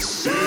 Shut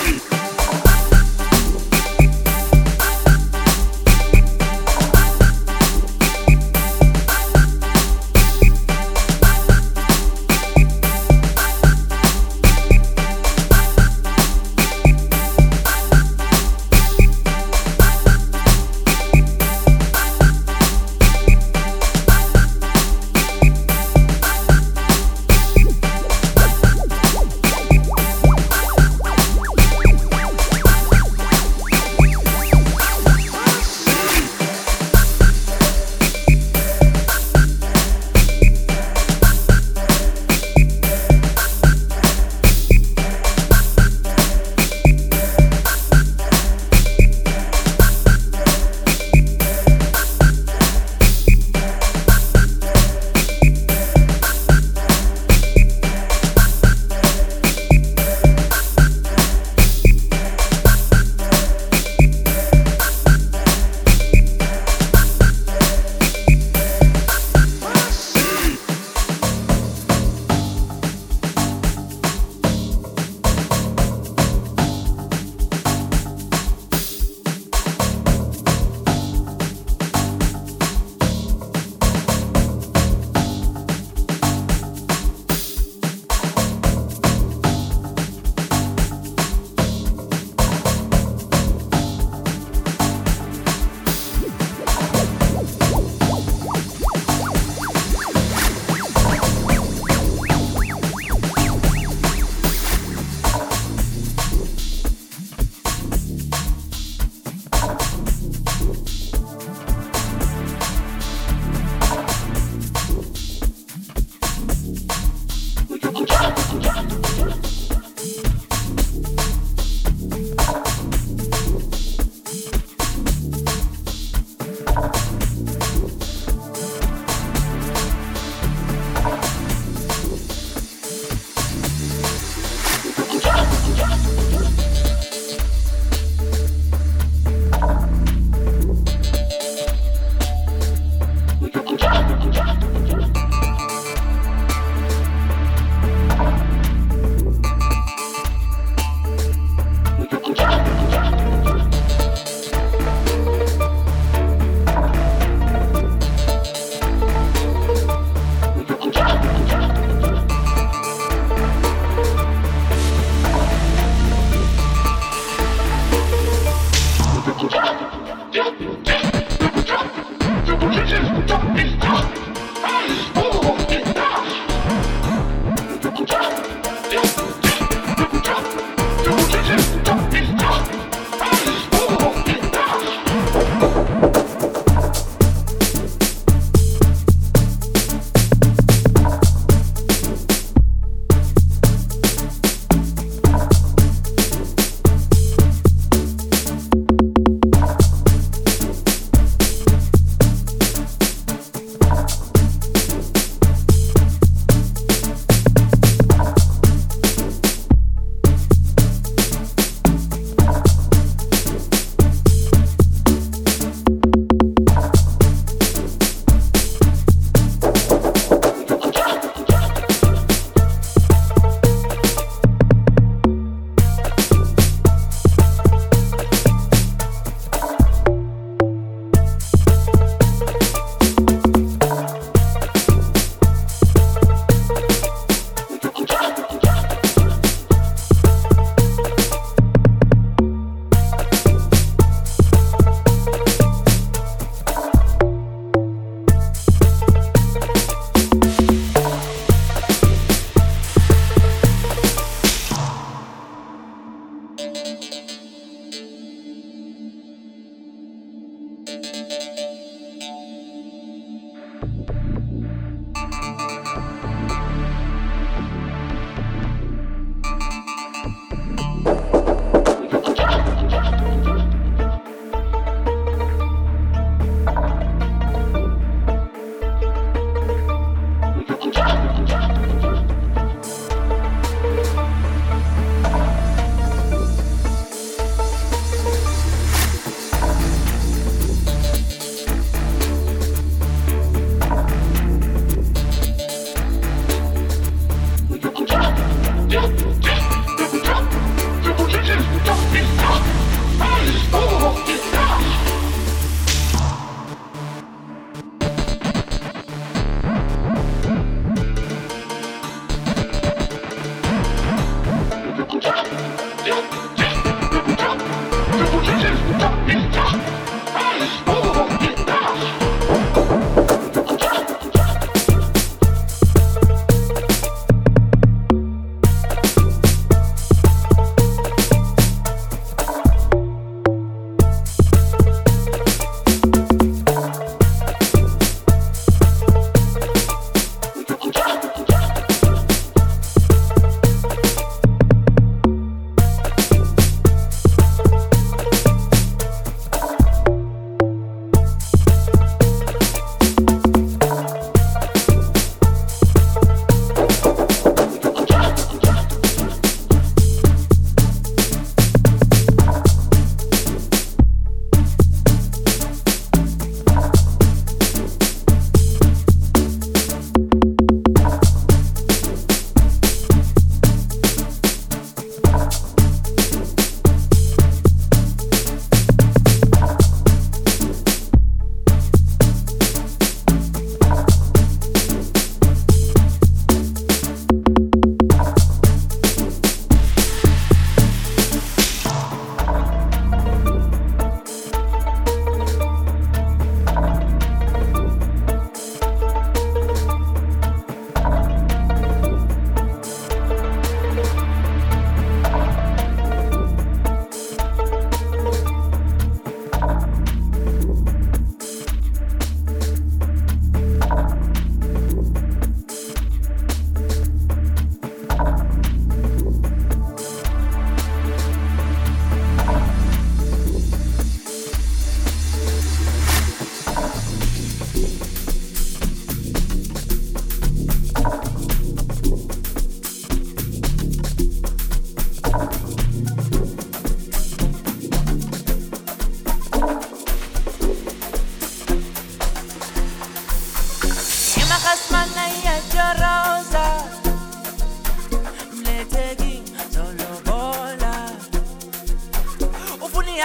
了。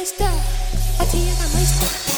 mãe está, a tia da mãe está.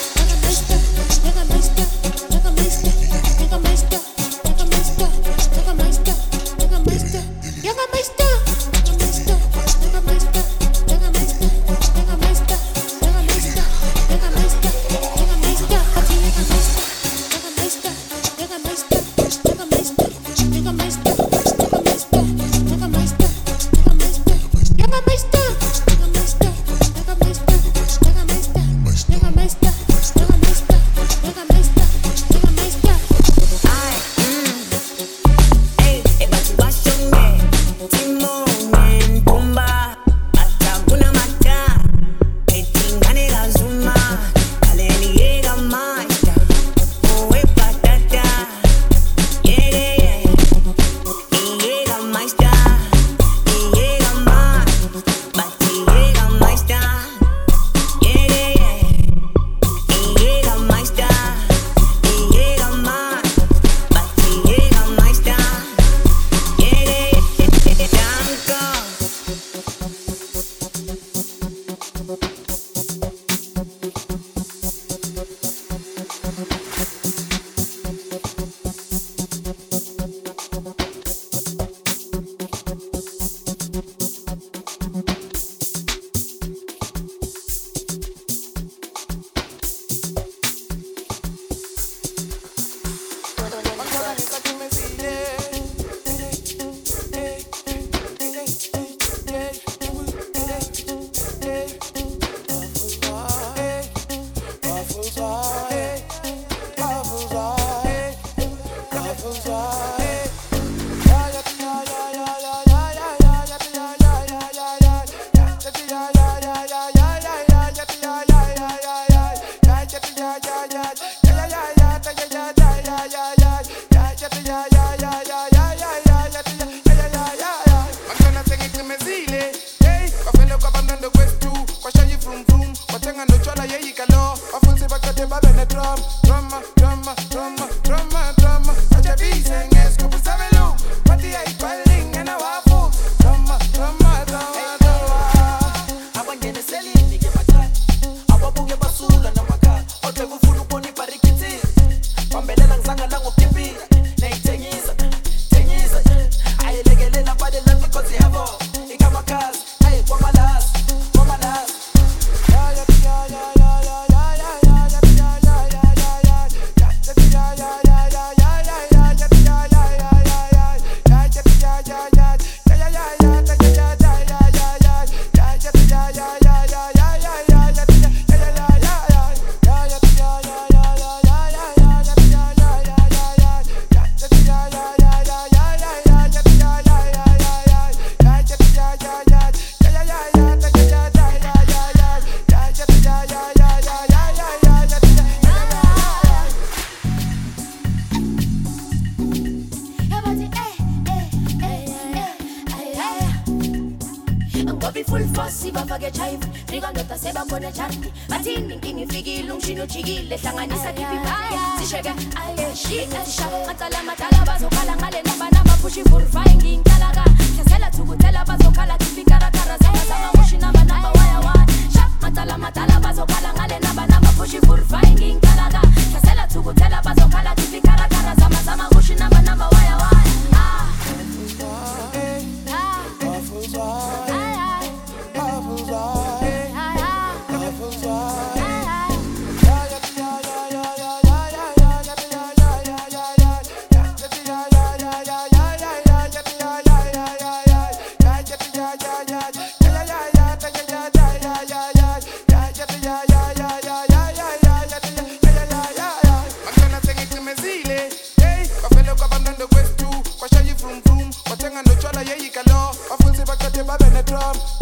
never been a club.